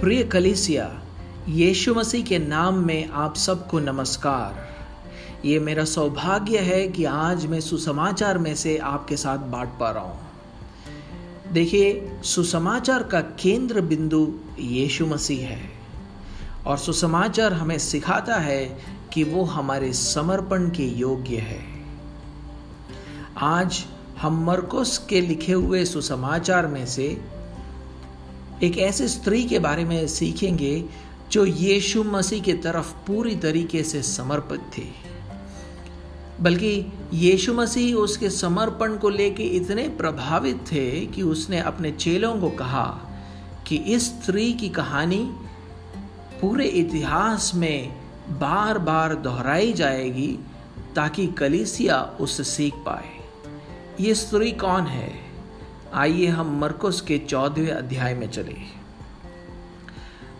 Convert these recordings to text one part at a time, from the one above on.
प्रिय कलिसिया, यीशु मसीह के नाम में आप सबको नमस्कार। ये मेरा सौभाग्य है कि आज मैं सुसमाचार में से आपके साथ बांट पा रहा हूँ। देखिए, सुसमाचार का केंद्र बिंदु यीशु मसीह है और सुसमाचार हमें सिखाता है कि वो हमारे समर्पण के योग्य है। आज हम मरकोस के लिखे हुए सुसमाचार में से एक ऐसे स्त्री के बारे में सीखेंगे जो यीशु मसीह की तरफ़ पूरी तरीके से समर्पित थी। बल्कि यीशु मसीह उसके समर्पण को लेके इतने प्रभावित थे कि उसने अपने चेलों को कहा कि इस स्त्री की कहानी पूरे इतिहास में बार बार दोहराई जाएगी ताकि कलीसिया उससे सीख पाए। ये स्त्री कौन है? आइए हम मरकुस के चौदहवें अध्याय में चले।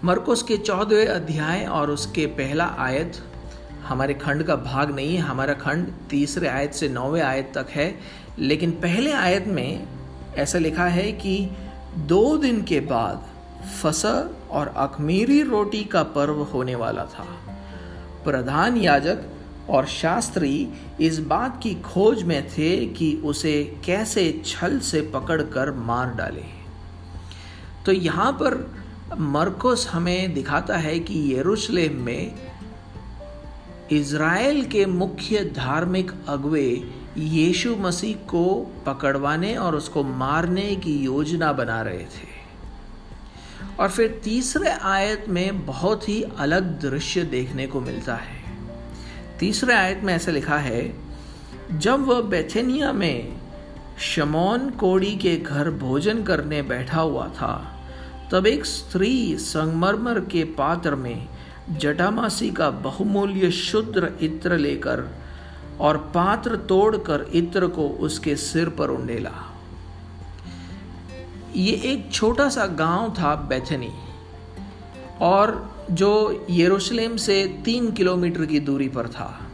मरकुस के चौदहवें अध्याय और उसके पहला आयत, हमारे खंड का भाग नहीं है, हमारा खंड तीसरे आयत से नौवे आयत तक है, लेकिन पहले आयत में ऐसा लिखा है कि दो दिन के बाद फसह और अखमीरी रोटी का पर्व होने वाला था। प्रधान याजक और शास्त्री इस बात की खोज में थे कि उसे कैसे छल से पकड़कर मार डाले। तो यहाँ पर मरकुस हमें दिखाता है कि यरूशलेम में इज़राइल के मुख्य धार्मिक अगुए यीशु मसीह को पकड़वाने और उसको मारने की योजना बना रहे थे। और फिर तीसरे आयत में बहुत ही अलग दृश्य देखने को मिलता है। तीसरे आयत में ऐसा लिखा है, जब वह बेथेनिया में शमौन कोड़ी के घर भोजन करने बैठा हुआ था, तब एक स्त्री संगमरमर के पात्र में जटामासी का बहुमूल्य शुद्र इत्र लेकर और पात्र तोड़कर इत्र को उसके सिर पर उंडेला। ये एक छोटा सा गाँव था बेथनी, और जो यरूशलेम से तीन किलोमीटर की दूरी पर था।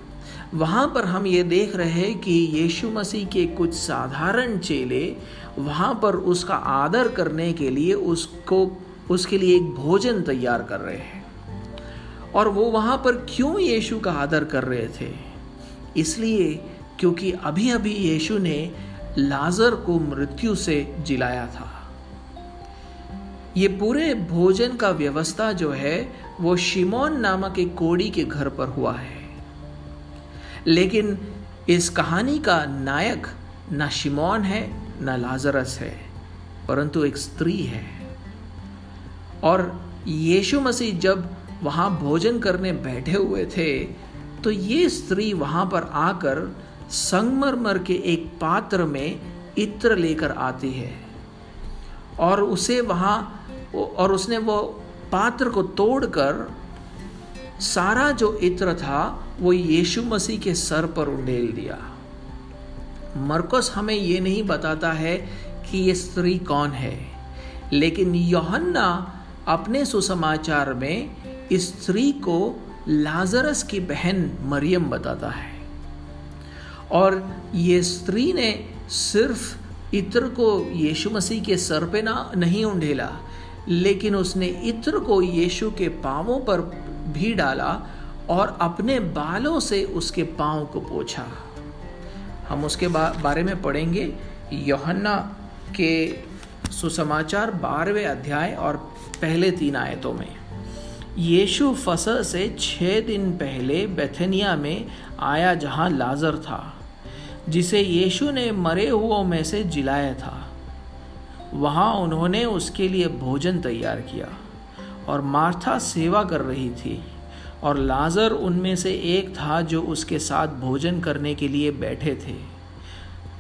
वहाँ पर हम ये देख रहे हैं कि यीशु मसीह के कुछ साधारण चेले वहाँ पर उसका आदर करने के लिए उसको, उसके लिए एक भोजन तैयार कर रहे हैं। और वो वहाँ पर क्यों यीशु का आदर कर रहे थे? इसलिए क्योंकि अभी अभी यीशु ने लाजर को मृत्यु से जिलाया था। ये पूरे भोजन का व्यवस्था जो है वो शिमोन नामक एक कोड़ी के घर पर हुआ है। लेकिन इस कहानी का नायक ना शिमोन है, न लाजरस है, परंतु एक स्त्री है। और यीशु मसीह जब वहाँ भोजन करने बैठे हुए थे तो ये स्त्री वहाँ पर आकर संगमरमर के एक पात्र में इत्र लेकर आती है। और उसे वहाँ, और उसने वो पात्र को तोड़कर सारा जो इत्र था, वो यीशु मसीह के सर पर उंडेल दिया। मरकस हमें ये नहीं बताता है कि ये स्त्री कौन है, लेकिन योहन्ना अपने सुसमाचार में इस स्त्री को लाजरस की बहन मरियम बताता है। और ये स्त्री ने सिर्फ़ इत्र को यीशु मसीह के सर पे ना, नहीं उंडेला लेकिन उसने इत्र को यीशु के पांवों पर भी डाला और अपने बालों से उसके पाँव को पोछा। हम उसके बारे में पढ़ेंगे। योहन्ना के सुसमाचार बारहवें अध्याय और पहले तीन आयतों में। यीशु फ़सल से छः दिन पहले बेथनिया में आया जहाँ लाजर था, जिसे यीशु ने मरे हुओं में से जिलाया था। वहाँ उन्होंने उसके लिए भोजन तैयार किया और मार्था सेवा कर रही थी और लाजर उनमें से एक था जो उसके साथ भोजन करने के लिए बैठे थे।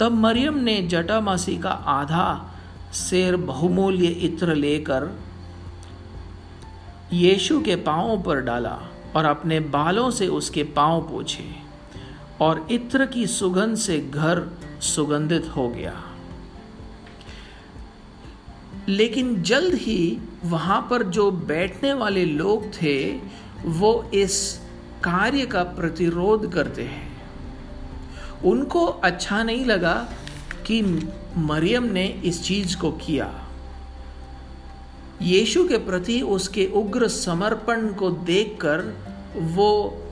तब मरियम ने जटामासी का आधा शेर बहुमूल्य इत्र लेकर यीशु के पाँव पर डाला और अपने बालों से उसके पाँव पोछे और इत्र की सुगंध से घर सुगंधित हो गया। लेकिन जल्द ही वहाँ पर जो बैठने वाले लोग थे, वो इस कार्य का प्रतिरोध करते हैं। उनको अच्छा नहीं लगा कि मरियम ने इस चीज़ को किया। यीशु के प्रति उसके उग्र समर्पण को देखकर वो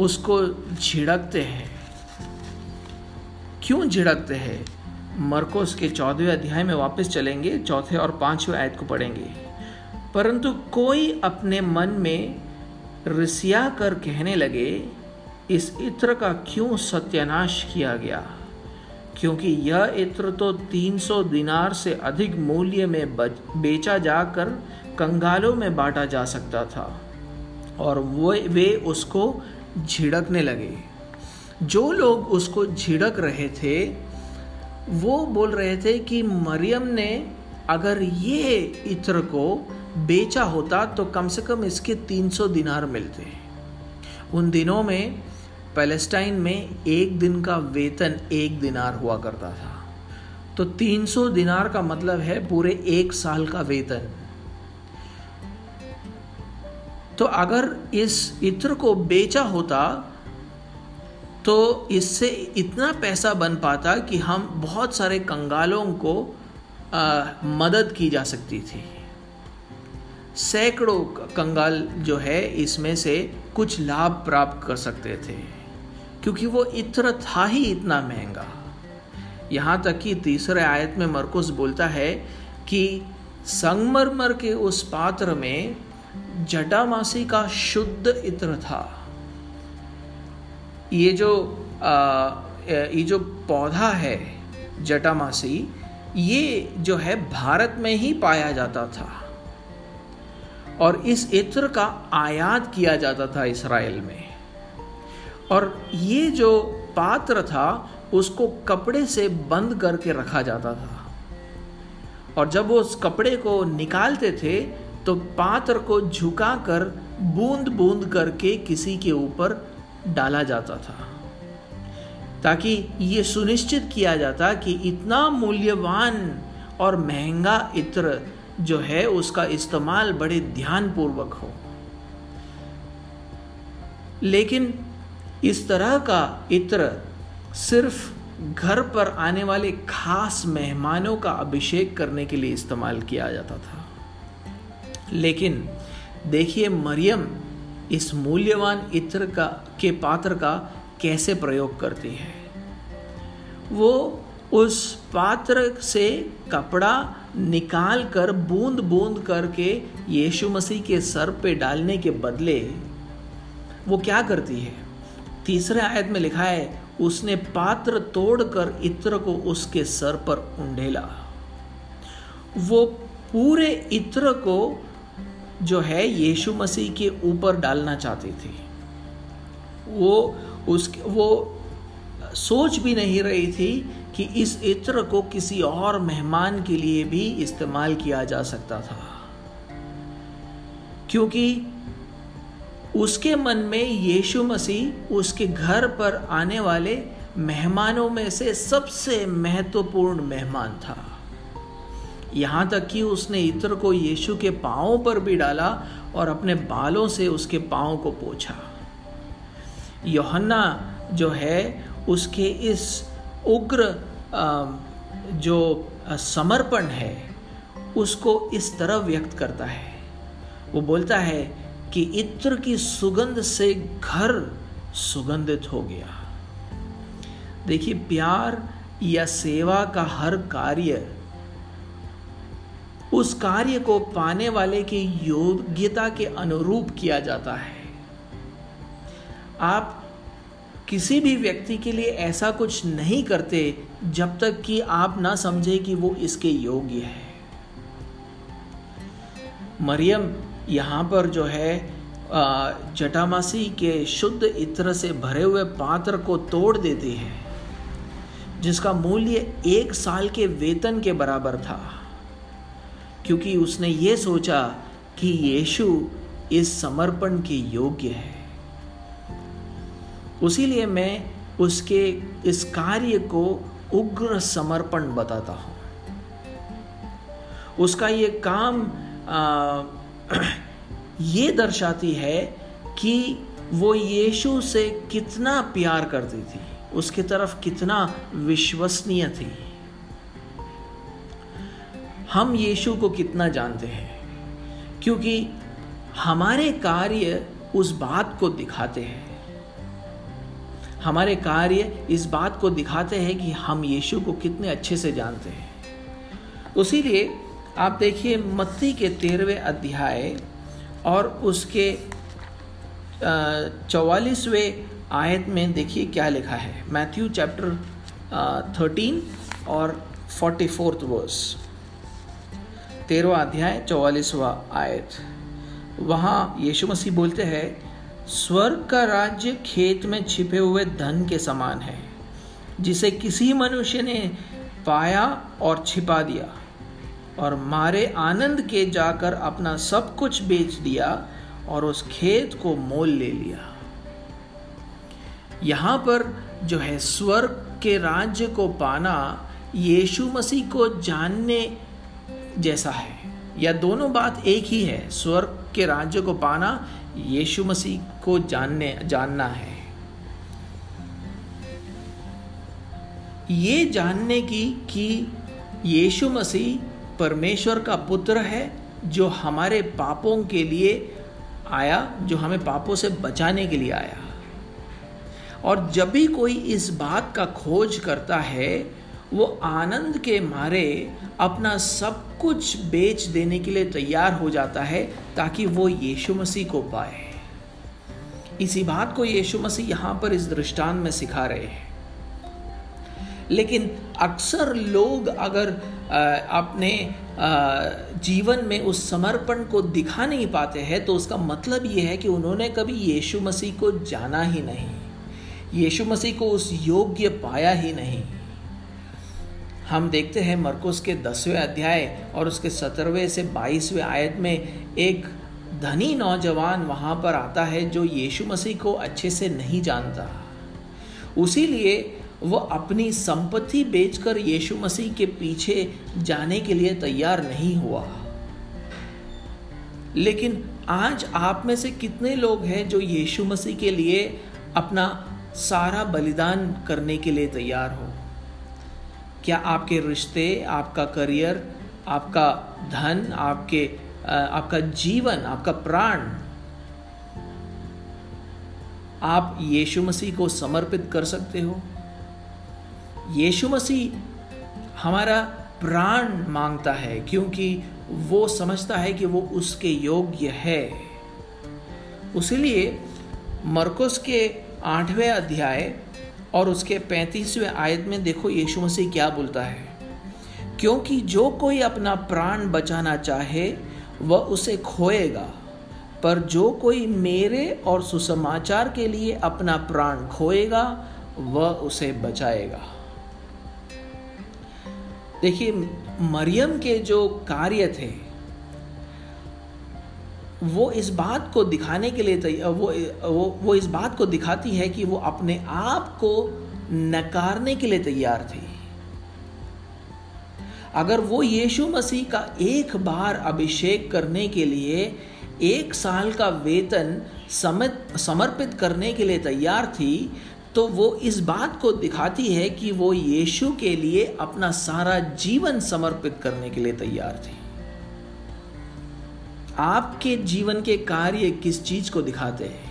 उसको झिड़कते हैं। क्यों झिड़कते हैं? मरकोस के चौदहवें अध्याय में वापस चलेंगे, चौथे और पाँचवें आयत को पढ़ेंगे। परंतु कोई अपने मन में रसिया कर कहने लगे, इस इत्र का क्यों सत्यानाश किया गया? क्योंकि यह इत्र तो 300 दिनार से अधिक मूल्य में बेचा जाकर कंगालों में बांटा जा सकता था, और वो, वे उसको झिड़कने लगे। जो लोग उसको झिड़क रहे थे वो बोल रहे थे कि मरियम ने अगर ये इत्र को बेचा होता तो कम से कम इसके 300 दिनार मिलते। उन दिनों में पैलेस्टाइन में एक दिन का वेतन एक दिनार हुआ करता था। तो 300 दिनार का मतलब है पूरे एक साल का वेतन। तो अगर इस इत्र को बेचा होता तो इससे इतना पैसा बन पाता कि हम बहुत सारे कंगालों को आ, मदद की जा सकती थी। सैकड़ों कंगाल जो है इसमें से कुछ लाभ प्राप्त कर सकते थे। क्योंकि वो इत्र था ही इतना महँगा। यहाँ तक कि तीसरे आयत में मरकुस बोलता है कि संगमरमर के उस पात्र में जटामासी का शुद्ध इत्र था। ये जो आ, ये जो पौधा है जटामासी ये जो है भारत में ही पाया जाता था। और इस इत्र का आयात किया जाता था इसराइल में। और ये जो पात्र था उसको कपड़े से बंद करके रखा जाता था। और जब वो उस कपड़े को निकालते थे तो पात्र को झुकाकर बूंद बूंद करके किसी के ऊपर डाला जाता था, ताकि ये सुनिश्चित किया जाता कि इतना मूल्यवान और महँगा इत्र जो है, उसका इस्तेमाल बड़े ध्यानपूर्वक हो। लेकिन इस तरह का इत्र सिर्फ़ घर पर आने वाले खास मेहमानों का अभिषेक करने के लिए इस्तेमाल किया जाता था। लेकिन देखिए मरियम इस मूल्यवान इत्र का, के पात्र का कैसे प्रयोग करती है? वो उस पात्र से कपड़ा निकाल कर बूंद बूंद करके यीशु मसीह के सर पे डालने के बदले वो क्या करती है? तीसरे आयत में लिखा है, उसने पात्र तोड़कर इत्र को उसके सर पर उंडेला वो पूरे इत्र को जो है यीशु मसीह के ऊपर डालना चाहती थी। वो उस, वो सोच भी नहीं रही थी कि इस इत्र को किसी और मेहमान के लिए भी इस्तेमाल किया जा सकता था। क्योंकि उसके मन में यीशु मसीह उसके घर पर आने वाले मेहमानों में से सबसे महत्वपूर्ण मेहमान था। यहाँ तक कि उसने इत्र को यीशु के पाँव पर भी डाला और अपने बालों से उसके पाँव को पोछा। योहन्ना जो है, उसके इस उग्र जो समर्पण है, उसको इस तरह व्यक्त करता है। वो बोलता है कि इत्र की सुगंध से घर सुगंधित हो गया। देखिए, प्यार या सेवा का हर कार्य उस कार्य को पाने वाले की योग्यता के अनुरूप किया जाता है। आप किसी भी व्यक्ति के लिए ऐसा कुछ नहीं करते जब तक कि आप ना समझे कि वो इसके योग्य है। मरियम यहाँ पर जो है जटामासी के शुद्ध इत्र से भरे हुए पात्र को तोड़ देती है, जिसका मूल्य एक साल के वेतन के बराबर था। क्योंकि उसने ये सोचा कि यीशु इस समर्पण के योग्य है। उसीलिए मैं उसके इस कार्य को उग्र समर्पण बताता हूँ। उसका ये काम ये दर्शाती है कि वो यीशु से कितना प्यार करती थी, उसकी तरफ़ कितना विश्वसनीय थी। हम यीशु को कितना जानते हैं? क्योंकि हमारे कार्य उस बात को दिखाते हैं। हमारे कार्य इस बात को दिखाते हैं कि हम यीशु को कितने अच्छे से जानते हैं। उसीलिए आप देखिए मत्ती के तेरहवें अध्याय और उसके चौवालीसवें आयत में देखिए क्या लिखा है। मैथ्यू चैप्टर थर्टीन और फोर्टी फोर्थ वर्स। तेरहवा अध्याय, चौवालीसवा आयत। वहाँ यीशु मसीह बोलते हैं, स्वर्ग का राज्य खेत में छिपे हुए धन के समान है, जिसे किसी मनुष्य ने पाया और छिपा दिया, और मारे आनंद के जाकर अपना सब कुछ बेच दिया और उस खेत को मोल ले लिया। यहाँ पर जो है स्वर्ग के राज्य को पाना, यीशु मसीह को जानने जैसा है। या दोनों बात एक ही है, स्वर्ग के राज्य को पाना, यीशु मसीह को जानने, जानना है। ये जानने की कि यीशु मसीह परमेश्वर का पुत्र है, जो हमारे पापों के लिए आया, जो हमें पापों से बचाने के लिए आया। और जब भी कोई इस बात का खोज करता है वो आनंद के मारे अपना सब कुछ बेच देने के लिए तैयार हो जाता है ताकि वो यीशु मसीह को पाए। इसी बात को यीशु मसीह यहाँ पर इस दृष्टांत में सिखा रहे हैं। लेकिन अक्सर लोग अगर अपने जीवन में उस समर्पण को दिखा नहीं पाते हैं तो उसका मतलब ये है कि उन्होंने कभी यीशु मसीह को जाना ही नहीं। यीशु मसीह को उस योग्य पाया ही नहीं। हम देखते हैं मरकुस के दसवें अध्याय और उसके सत्रहवें से बाईसवें आयत में एक धनी नौजवान वहाँ पर आता है जो यीशु मसीह को अच्छे से नहीं जानता। उसी लिए वह अपनी संपत्ति बेचकर यीशु मसीह के पीछे जाने के लिए तैयार नहीं हुआ। लेकिन आज आप में से कितने लोग हैं जो यीशु मसीह के लिए अपना सारा बलिदान करने के लिए तैयार हो? क्या आपके रिश्ते, आपका करियर, आपका धन, आपके आपका जीवन, आपका प्राण, आप यीशु मसीह को समर्पित कर सकते हो? यीशु मसीह हमारा प्राण माँगता है क्योंकि वो समझता है कि वो उसके योग्य है। उसीलिए मरकुस के आठवें अध्याय और उसके पैंतीसवें आयत में देखो यीशु मसीह क्या बोलता है? क्योंकि जो कोई अपना प्राण बचाना चाहे, वह उसे खोएगा। पर जो कोई मेरे और सुसमाचार के लिए अपना प्राण खोएगा, वह उसे बचाएगा। देखिए, मरियम के जो कार्य थे वो इस बात को दिखाने के लिए वो वो वो इस बात को दिखाती है कि वो अपने आप को नकारने के लिए तैयार थी। अगर वो यीशु मसीह का एक बार अभिषेक करने के लिए एक साल का वेतन समित समर्पित करने के लिए तैयार थी तो वो इस बात को दिखाती है कि वो यीशु के लिए अपना सारा जीवन समर्पित करने के लिए तैयार थी। आपके जीवन के कार्य किस चीज़ को दिखाते हैं?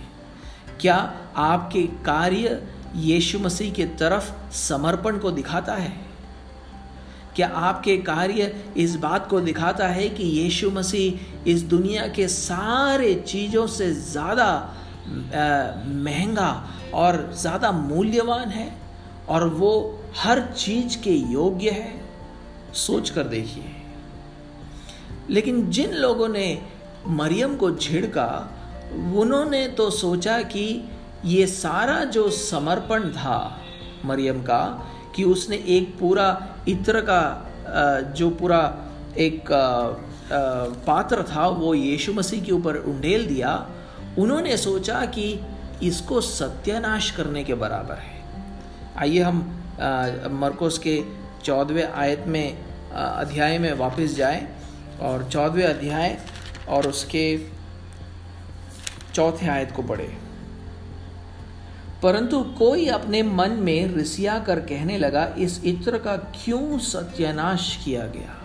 क्या आपके कार्य यीशु मसीह के तरफ़ समर्पण को दिखाता है? क्या आपके कार्य इस बात को दिखाता है कि यीशु मसीह इस दुनिया के सारे चीज़ों से ज़्यादा महँगा और ज़्यादा मूल्यवान है और वो हर चीज़ के योग्य है? सोच कर देखिए। लेकिन जिन लोगों ने मरियम को झिड़का, उन्होंने तो सोचा कि ये सारा जो समर्पण था, मरियम का, कि उसने एक पूरा इत्र का जो पूरा एक पात्र था, वो यीशु मसीह के ऊपर उंडेल दिया। उन्होंने सोचा कि इसको सत्यानाश करने के बराबर है। आइए हम मरकोस के चौदहवें आयत में अध्याय में वापस जाएँ और चौदहवें अध्याय और उसके चौथे आयत को पढ़े। परंतु कोई अपने मन में रिसिया कर कहने लगा, इस इत्र का क्यों सत्यानाश किया गया?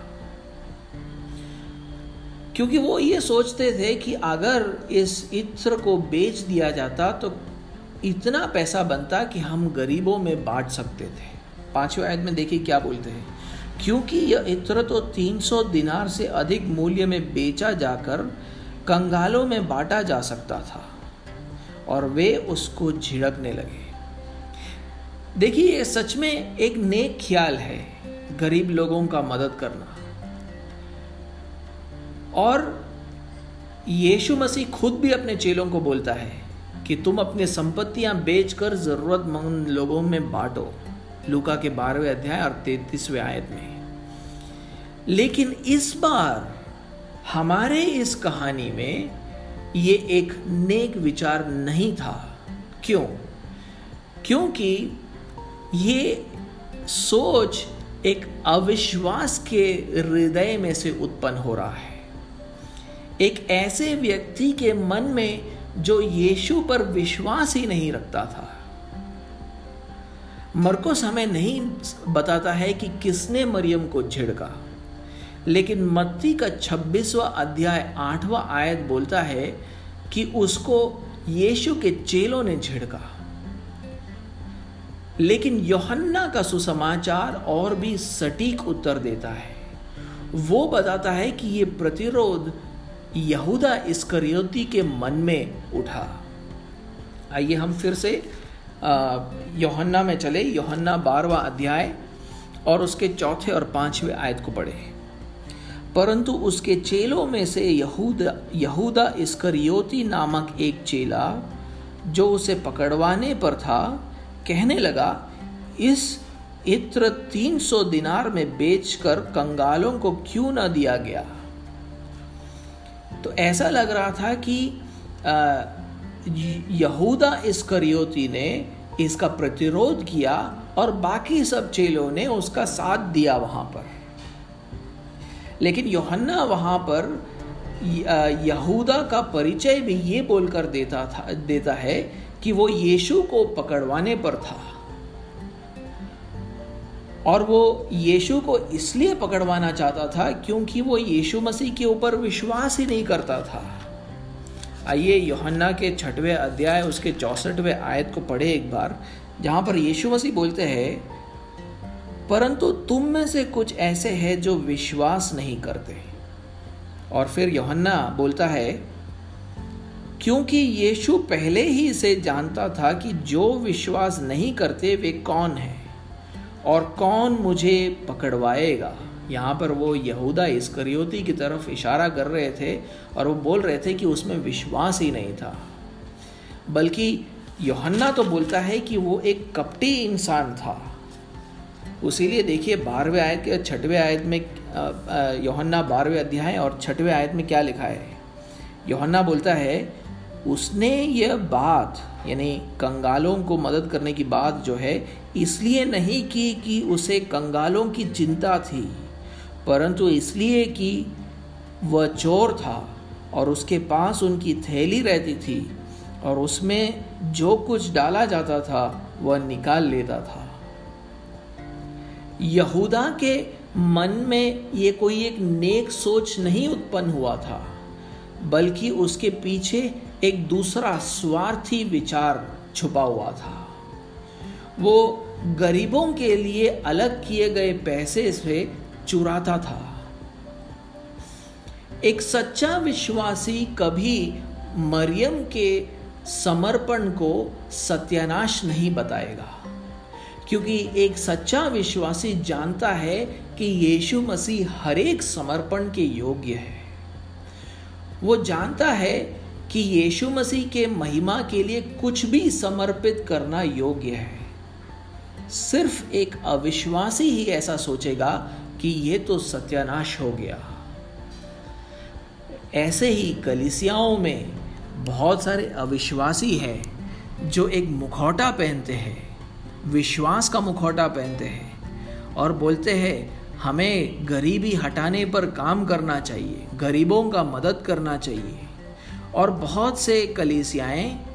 क्योंकि वो ये सोचते थे कि अगर इस इत्र को बेच दिया जाता तो इतना पैसा बनता कि हम गरीबों में बांट सकते थे। पाँचवें आयत में देखिए क्या बोलते हैं। क्योंकि यह इत्र तो 300 दिनार से अधिक मूल्य में बेचा जाकर कंगालों में बांटा जा सकता था, और वे उसको झिड़कने लगे। देखिए, ये सच में एक नेक ख्याल है गरीब लोगों का मदद करना। और यीशु मसीह खुद भी अपने चेलों को बोलता है कि तुम अपनी संपत्तियाँ बेचकर जरूरतमंद लोगों में बांटो। लुका के बारहवें अध्याय और तैतीसवें आयत में लेकिन इस बार हमारे इस कहानी में ये एक नेक विचार नहीं था। क्यों? क्योंकि ये सोच एक अविश्वास के हृदय में से उत्पन्न हो रहा है। एक ऐसे व्यक्ति के मन में जो यीशु पर विश्वास ही नहीं रखता था मरकोस हमें नहीं बताता है कि किसने मरियम को झिड़का लेकिन मत्ती का छब्बीसवा अध्याय, आठवां आयत बोलता है कि उसको यीशु के चेलों ने झिड़का लेकिन योहन्ना का सुसमाचार और भी सटीक उत्तर देता है। वो बताता है कि ये प्रतिरोध यहूदा इसकरियोती के मन में उठा। आइए हम फिर से योहन्ना में चले, योहन्ना बारवा अध्याय और उसके चौथे और पाँचवें आयत को पढ़े। परंतु उसके चेलों में से यहूदा यहूदा इसकरियोती नामक एक चेला, जो उसे पकड़वाने पर था, कहने लगा, इस इत्र तीन सौ दिनार में बेचकर कंगालों को क्यों न दिया गया? तो ऐसा लग रहा था कि यहूदा इसकरियोती ने इसका प्रतिरोध किया और बाकी सब चेलों ने उसका साथ दिया वहाँ पर। लेकिन योहन्ना वहाँ पर यहूदा का परिचय भी ये बोलकर देता था, देता है कि वो यीशु को पकड़वाने पर था। और वो यीशु को इसलिए पकड़वाना चाहता था क्योंकि वो यीशु मसीह के ऊपर विश्वास ही नहीं करता था। आइए योहन्ना के छठवें अध्याय, उसके चौसठवें आयत को पढ़े एक बार, जहाँ पर यीशु मसीह बोलते हैं, परंतु तुम में से कुछ ऐसे हैं जो विश्वास नहीं करते और फिर योहन्ना बोलता है, क्योंकि यीशु पहले ही से जानता था कि जो विश्वास नहीं करते वे कौन हैं और कौन मुझे पकड़वाएगा। यहाँ पर वो यहूदा इसकरियोती की तरफ़ इशारा कर रहे थे और वो बोल रहे थे कि उसमें विश्वास ही नहीं था। बल्कि योहन्ना तो बोलता है कि वो एक कपटी इंसान था। उसीलिए देखिए बारहवें आयत के छठवें आयत में योहन्ना बारहवें अध्याय और छठवें आयत में क्या लिखा है? योहन्ना बोलता है, उसने यह बात, यानी कंगालों को मदद करने की बात जो है, इसलिए नहीं की कि उसे कंगालों की चिंता थी। परंतु इसलिए कि वह चोर था और उसके पास उनकी थैली रहती थी और उसमें जो कुछ डाला जाता था, वह निकाल लेता था। यहूदा के मन में ये कोई एक नेक सोच नहीं उत्पन्न हुआ था, बल्कि उसके पीछे एक दूसरा स्वार्थी विचार छुपा हुआ था। वो गरीबों के लिए अलग किए गए पैसे से चुराता था। एक सच्चा विश्वासी कभी मरियम के समर्पण को सत्यानाश नहीं बताएगा, क्योंकि एक सच्चा विश्वासी जानता है कि यीशु मसीह हर एक समर्पण के योग्य है। वो जानता है कि यीशु मसीह के महिमा के लिए कुछ भी समर्पित करना योग्य है। सिर्फ़ एक अविश्वासी ही ऐसा सोचेगा कि ये तो सत्यानाश हो गया। ऐसे ही कलिसियाओं में बहुत सारे अविश्वासी हैं जो एक मुखौटा पहनते हैं, विश्वास का मुखौटा पहनते हैं और बोलते हैं, हमें गरीबी हटाने पर काम करना चाहिए, गरीबों का मदद करना चाहिए। और बहुत से कलीसियाएँ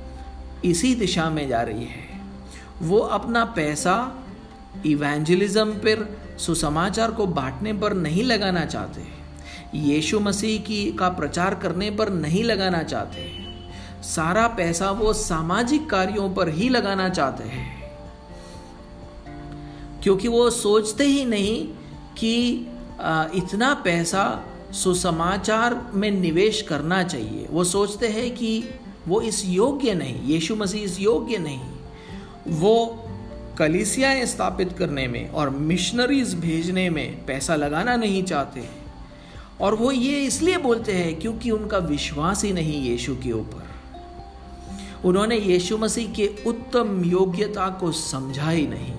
इसी दिशा में जा रही है। वो अपना पैसा इवेंजलिज्म पर सुसमाचार को बांटने पर नहीं लगाना चाहते यीशु मसीह की का प्रचार करने पर नहीं लगाना चाहते सारा पैसा वो सामाजिक कार्यों पर ही लगाना चाहते हैं। क्योंकि वो सोचते ही नहीं कि इतना पैसा सुसमाचार में निवेश करना चाहिए। वो सोचते हैं कि वो इस योग्य नहीं, यीशु मसीह इस योग्य नहीं। वो कलिसियाएँ स्थापित करने में और मिशनरीज भेजने में पैसा लगाना नहीं चाहते। और वो ये इसलिए बोलते हैं क्योंकि उनका विश्वास ही नहीं यीशु के ऊपर। उन्होंने यीशु मसीह के उत्तम योग्यता को समझा ही नहीं।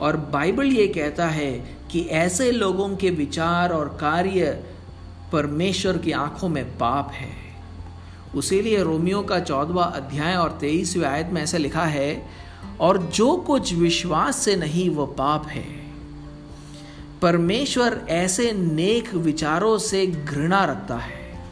और बाइबल ये कहता है कि ऐसे लोगों के विचार और कार्य परमेश्वर की आँखों में पाप है। उसीलिए रोमियो का चौदवा अध्याय और तेईसवें आयत में ऐसा लिखा है और जो कुछ विश्वास से नहीं वह पाप है। परमेश्वर ऐसे नेक विचारों से घृणा रखता है।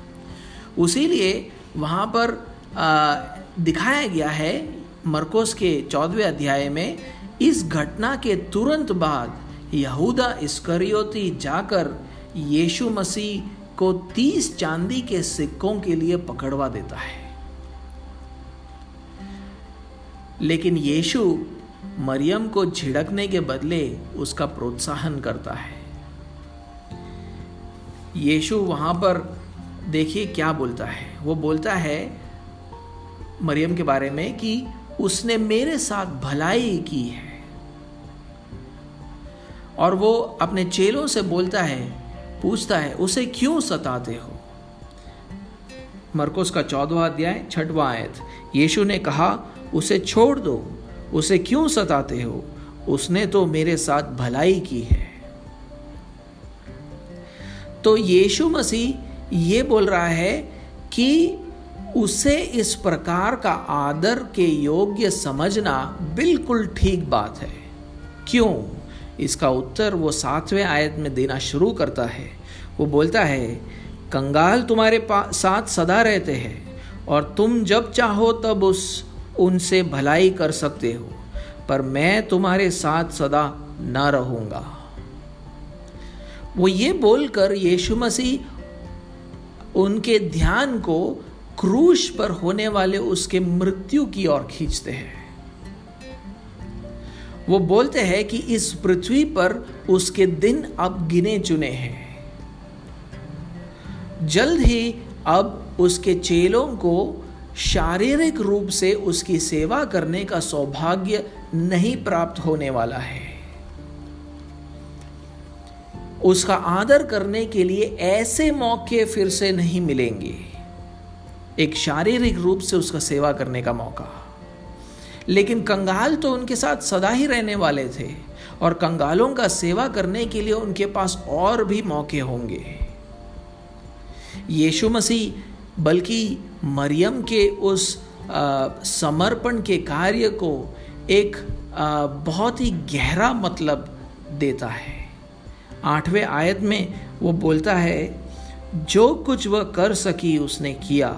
उसीलिए वहाँ पर आ, दिखाया गया है मरकोस के चौदहवें अध्याय में इस घटना के तुरंत बाद यहूदा इस्करियोती जाकर यीशु मसीह को तीस चांदी के सिक्कों के लिए पकड़वा देता है। लेकिन यीशु मरियम को झिड़कने के बदले उसका प्रोत्साहन करता है। यीशु वहाँ पर देखिए क्या बोलता है। वो बोलता है मरियम के बारे में कि उसने मेरे साथ भलाई की है। और वो अपने चेलों से बोलता है, पूछता है, उसे क्यों सताते हो? मरकोस का चौदवा अध्याय, छठवा आयत। यीशु ने कहा उसे छोड़ दो। उसे क्यों सताते हो? उसने तो मेरे साथ भलाई की है। तो यीशु मसीह ये बोल रहा है कि उसे इस प्रकार का आदर के योग्य समझना बिल्कुल ठीक बात है। क्यों? इसका उत्तर वो सातवें आयत में देना शुरू करता है। वो बोलता है, कंगाल तुम्हारे साथ सदा रहते हैं, और तुम जब चाहो तब उस उनसे भलाई कर सकते हो, पर मैं तुम्हारे साथ सदा न रहूँगा। वो ये बोलकर यीशु मसीह उनके ध्यान को क्रूश पर होने वाले उसके मृत्यु की ओर खींचते हैं। वो बोलते हैं कि इस पृथ्वी पर उसके दिन अब गिने चुने हैं। जल्द ही अब उसके चेलों को शारीरिक रूप से उसकी सेवा करने का सौभाग्य नहीं प्राप्त होने वाला है। उसका आदर करने के लिए ऐसे मौके फिर से नहीं मिलेंगे। एक शारीरिक रूप से उसका सेवा करने का मौका। लेकिन कंगाल तो उनके साथ सदा ही रहने वाले थे और कंगालों का सेवा करने के लिए उनके पास और भी मौके होंगे। यीशु मसीह बल्कि मरियम के उस समर्पण के कार्य को एक बहुत ही गहरा मतलब देता है। आठवें आयत में वो बोलता है, जो कुछ वह कर सकी उसने किया।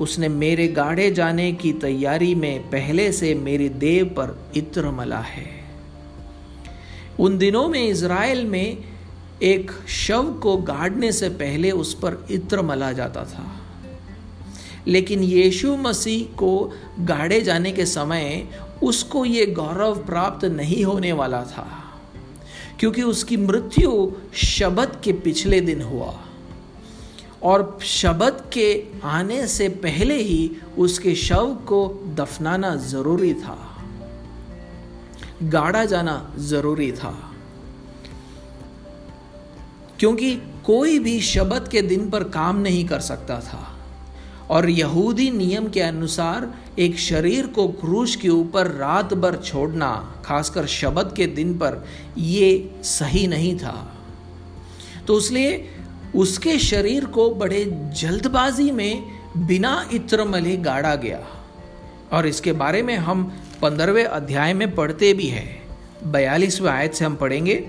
उसने मेरे गाड़े जाने की तैयारी में पहले से मेरे देव पर इत्र मला है। उन दिनों में इज़राइल में एक शव को गाड़ने से पहले उस पर इत्र मला जाता था। लेकिन यीशु मसीह को गाड़े जाने के समय उसको ये गौरव प्राप्त नहीं होने वाला था, क्योंकि उसकी मृत्यु शबद के पिछले दिन हुआ। और शबद के आने से पहले ही उसके शव को दफनाना ज़रूरी था, गाड़ा जाना ज़रूरी था। क्योंकि कोई भी शबद के दिन पर काम नहीं कर सकता था। और यहूदी नियम के अनुसार एक शरीर को क्रूश के ऊपर रात भर छोड़ना, खासकर शबद के दिन पर यह सही नहीं था। तो इसलिए उसके शरीर को बड़े जल्दबाजी में बिना इत्र मले गाड़ा गया। और इसके बारे में हम पंद्रहवें अध्याय में पढ़ते भी हैं। बयालीसवें आयत से हम पढ़ेंगे,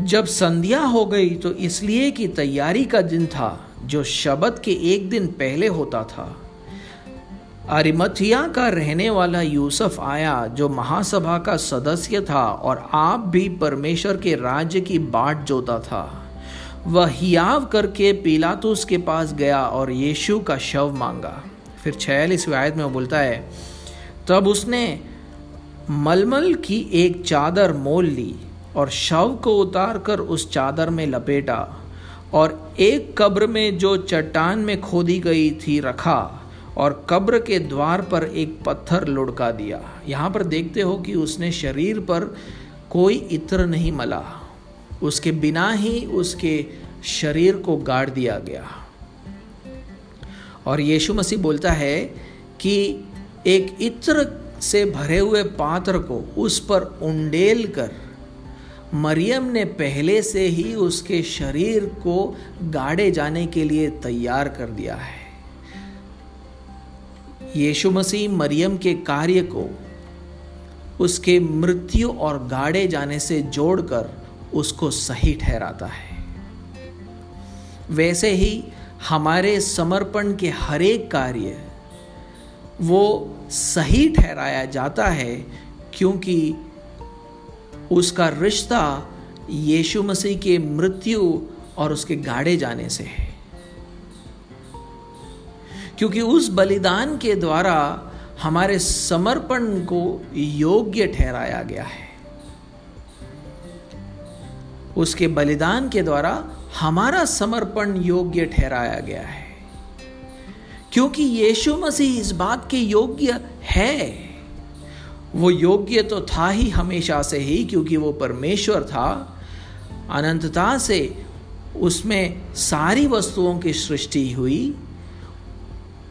जब संध्या हो गई तो इसलिए कि तैयारी का दिन था जो शबद के एक दिन पहले होता था। अरिमथिया का रहने वाला यूसुफ आया, जो महासभा का सदस्य था और आप भी परमेश्वर के राज्य की बाट जोता था। वह हियाव करके पिलातुस के पास गया और यीशु का शव मांगा। फिर छियालीसवीं आयत में वो बोलता है, तब उसने मलमल की एक चादर मोल ली और शव को उतार कर उस चादर में लपेटा। और एक कब्र में जो चट्टान में खोदी गई थी रखा और कब्र के द्वार पर एक पत्थर लुढ़का दिया। यहाँ पर देखते हो कि उसने शरीर पर कोई इत्र नहीं मला। उसके बिना ही उसके शरीर को गाड़ दिया गया। और यीशु मसीह बोलता है कि एक इत्र से भरे हुए पात्र को उस पर उंडेल कर मरियम ने पहले से ही उसके शरीर को गाड़े जाने के लिए तैयार कर दिया है। यीशु मसीह मरियम के कार्य को, उसके मृत्यु और गाड़े जाने से जोड़कर उसको सही ठहराता है। वैसे ही हमारे समर्पण के हरेक कार्य वो सही ठहराया जाता है क्योंकि उसका रिश्ता यीशु मसीह के मृत्यु और उसके गाड़े जाने से है। क्योंकि उस बलिदान के द्वारा हमारे समर्पण को योग्य ठहराया गया है। उसके बलिदान के द्वारा हमारा समर्पण योग्य ठहराया गया है। क्योंकि यीशु मसीह इस बात के योग्य है। वो योग्य तो था ही हमेशा से ही क्योंकि वो परमेश्वर था। अनंतता से उसमें सारी वस्तुओं की सृष्टि हुई।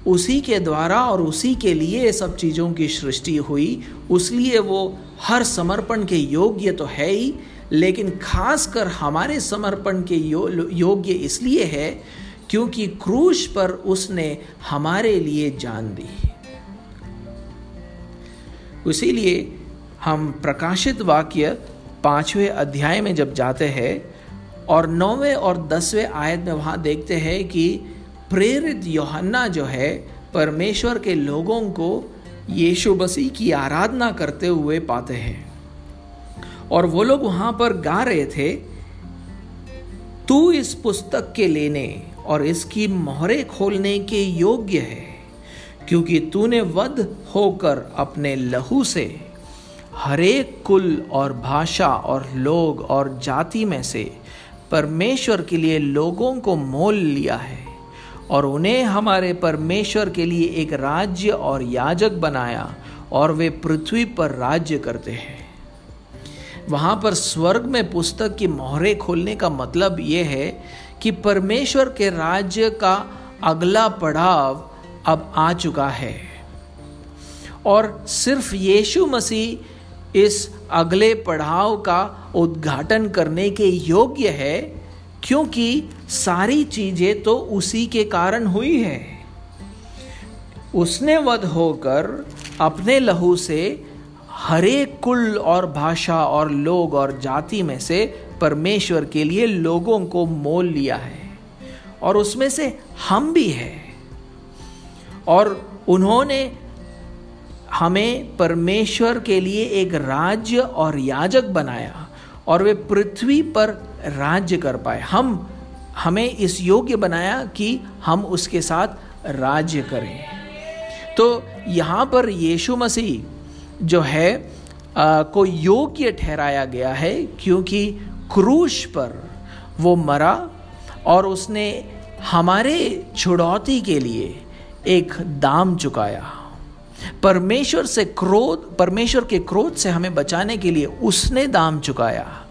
उसी के द्वारा और उसी के लिए सब चीज़ों की सृष्टि हुई। उसलिए वो हर समर्पण के योग्य तो है ही लेकिन खासकर हमारे समर्पण के यो, योग्य इसलिए है क्योंकि क्रूश पर उसने हमारे लिए जान दी। इसीलिए हम प्रकाशित वाक्य पाँचवें अध्याय में जब जाते हैं और नौवें और दसवें आयत में वहाँ देखते हैं कि प्रेरित योहन्ना जो है, परमेश्वर के लोगों को यीशु मसीह की आराधना करते हुए पाते हैं। और वो लोग वहाँ पर गा रहे थे, तू इस पुस्तक के लेने और इसकी मोहरे खोलने के योग्य है। क्योंकि तूने वध होकर अपने लहू से हरेक कुल और भाषा और लोग और जाति में से परमेश्वर के लिए लोगों को मोल लिया है और उन्हें हमारे परमेश्वर के लिए एक राज्य और याजक बनाया और वे पृथ्वी पर राज्य करते हैं। वहाँ पर स्वर्ग में पुस्तक की मोहरे खोलने का मतलब यह है कि परमेश्वर के राज्य का अगला पड़ाव अब आ चुका है। और सिर्फ़ यीशु मसीह इस अगले पड़ाव का उद्घाटन करने के योग्य है, क्योंकि सारी चीज़ें तो उसी के कारण हुई है। उसने वध होकर अपने लहू से हरेक कुल और भाषा और लोग और जाति में से परमेश्वर के लिए लोगों को मोल लिया है। और उसमें से हम भी हैं। और उन्होंने हमें परमेश्वर के लिए एक राज्य और याजक बनाया और वे पृथ्वी पर राज्य कर पाए। हम हमें इस योग्य बनाया कि हम उसके साथ राज्य करें। तो यहाँ पर यीशु मसीह जो है आ, को योग्य ठहराया गया है क्योंकि क्रूश पर वो मरा और उसने हमारे छुड़ौती के लिए एक दाम चुकाया। परमेश्वर से क्रोध, परमेश्वर के क्रोध से हमें बचाने के लिए उसने दाम चुकाया,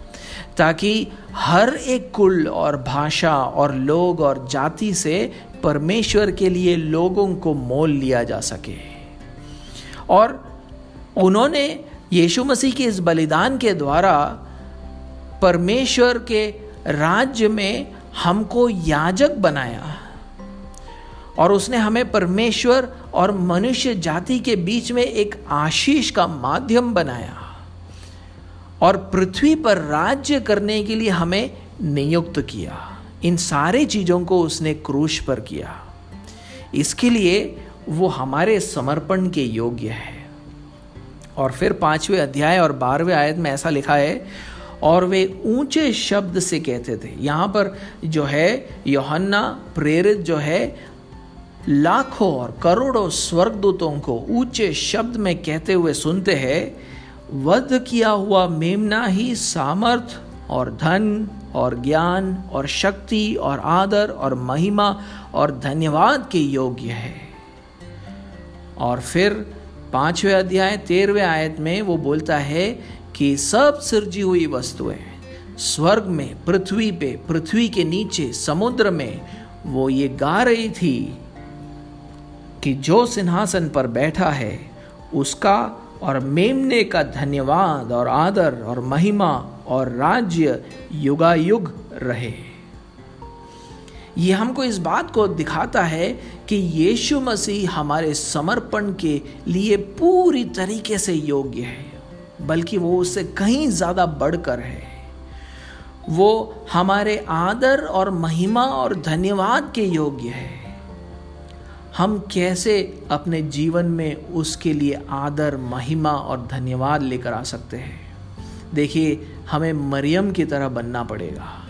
ताकि हर एक कुल और भाषा और लोग और जाति से परमेश्वर के लिए लोगों को मोल लिया जा सके। और उन्होंने यीशु मसीह के इस बलिदान के द्वारा परमेश्वर के राज्य में हमको याजक बनाया। और उसने हमें परमेश्वर और मनुष्य जाति के बीच में एक आशीष का माध्यम बनाया और पृथ्वी पर राज्य करने के लिए हमें नियुक्त किया। इन सारे चीज़ों को उसने क्रूश पर किया। इसके लिए वो हमारे समर्पण के योग्य है। और फिर पाँचवें अध्याय और बारहवें आयत में ऐसा लिखा है, और वे ऊँचे शब्द से कहते थे। यहाँ पर जो है, योहन्ना प्रेरित जो है लाखों और करोड़ों स्वर्गदूतों को ऊँचे शब्द में कहते हुए सुनते हैं, वध किया हुआ मेमना ही सामर्थ और धन और ज्ञान और शक्ति और आदर और महिमा और धन्यवाद के योग्य है। और फिर पाँचवें अध्याय, तेरहवें आयत में वो बोलता है कि सब सृजी हुई वस्तुएँ, स्वर्ग में, पृथ्वी पे, पृथ्वी के नीचे, समुद्र में, वो ये गा रही थी कि जो सिंहासन पर बैठा है, उसका और मेमने का धन्यवाद और आदर और महिमा और राज्य युगायुग रहे। ये हमको इस बात को दिखाता है कि यीशु मसीह हमारे समर्पण के लिए पूरी तरीके से योग्य है, बल्कि वो उससे कहीं ज़्यादा बढ़कर है। वो हमारे आदर और महिमा और धन्यवाद के योग्य है। हम कैसे अपने जीवन में उसके लिए आदर, महिमा और धन्यवाद लेकर आ सकते हैं? देखिए, हमें मरियम की तरह बनना पड़ेगा।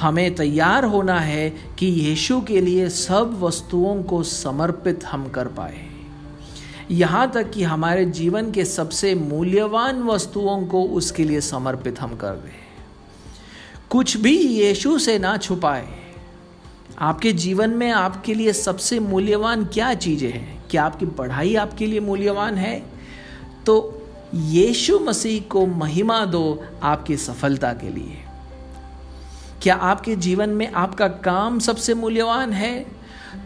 हमें तैयार होना है कि यीशु के लिए सब वस्तुओं को समर्पित हम कर पाए। यहाँ तक कि हमारे जीवन के सबसे मूल्यवान वस्तुओं को उसके लिए समर्पित हम कर दें। कुछ भी यीशु से ना छुपाए आपके जीवन में आपके लिए सबसे मूल्यवान क्या चीज़ें हैं? क्या आपकी पढ़ाई आपके लिए मूल्यवान है? तो यीशु मसीह को महिमा दो आपकी सफलता के लिए। क्या आपके जीवन में आपका काम सबसे मूल्यवान है?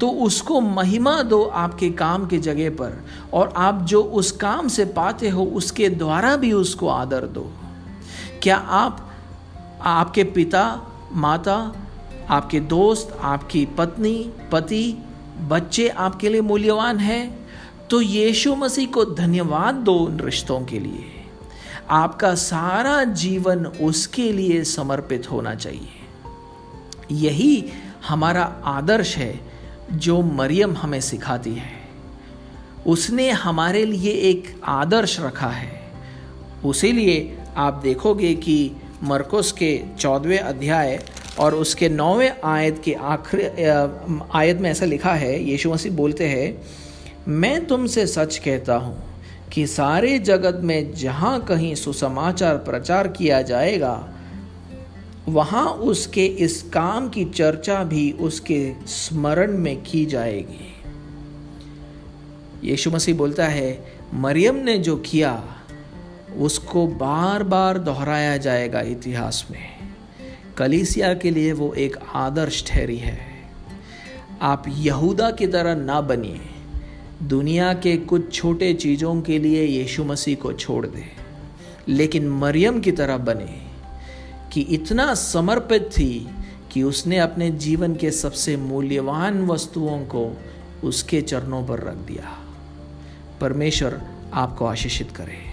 तो उसको महिमा दो आपके काम के जगह पर, और आप जो उस काम से पाते हो, उसके द्वारा भी उसको आदर दो। क्या आप, आपके पिता, माता आपके दोस्त, आपकी पत्नी, पति, बच्चे आपके लिए मूल्यवान हैं तो यीशु मसीह को धन्यवाद दो उन रिश्तों के लिए। आपका सारा जीवन उसके लिए समर्पित होना चाहिए। यही हमारा आदर्श है जो मरियम हमें सिखाती है। उसने हमारे लिए एक आदर्श रखा है। उसी लिए आप देखोगे कि मरकुस के चौदहवें अध्याय और उसके नौवें आयत के आखिरी आयत में ऐसा लिखा है, यीशु मसीह बोलते हैं, मैं तुमसे सच कहता हूँ कि सारे जगत में जहाँ कहीं सुसमाचार प्रचार किया जाएगा, वहाँ उसके इस काम की चर्चा भी उसके स्मरण में की जाएगी। यीशु मसीह बोलता है, मरियम ने जो किया, उसको बार बार दोहराया जाएगा इतिहास में। कलीसिया के लिए वो एक आदर्श ठहरी है। आप यहूदा की तरह ना बनिए। दुनिया के कुछ छोटे चीज़ों के लिए यीशु मसीह को छोड़ दे। लेकिन मरियम की तरह बने कि इतना समर्पित थी कि उसने अपने जीवन के सबसे मूल्यवान वस्तुओं को उसके चरणों पर रख दिया। परमेश्वर आपको आशीषित करे।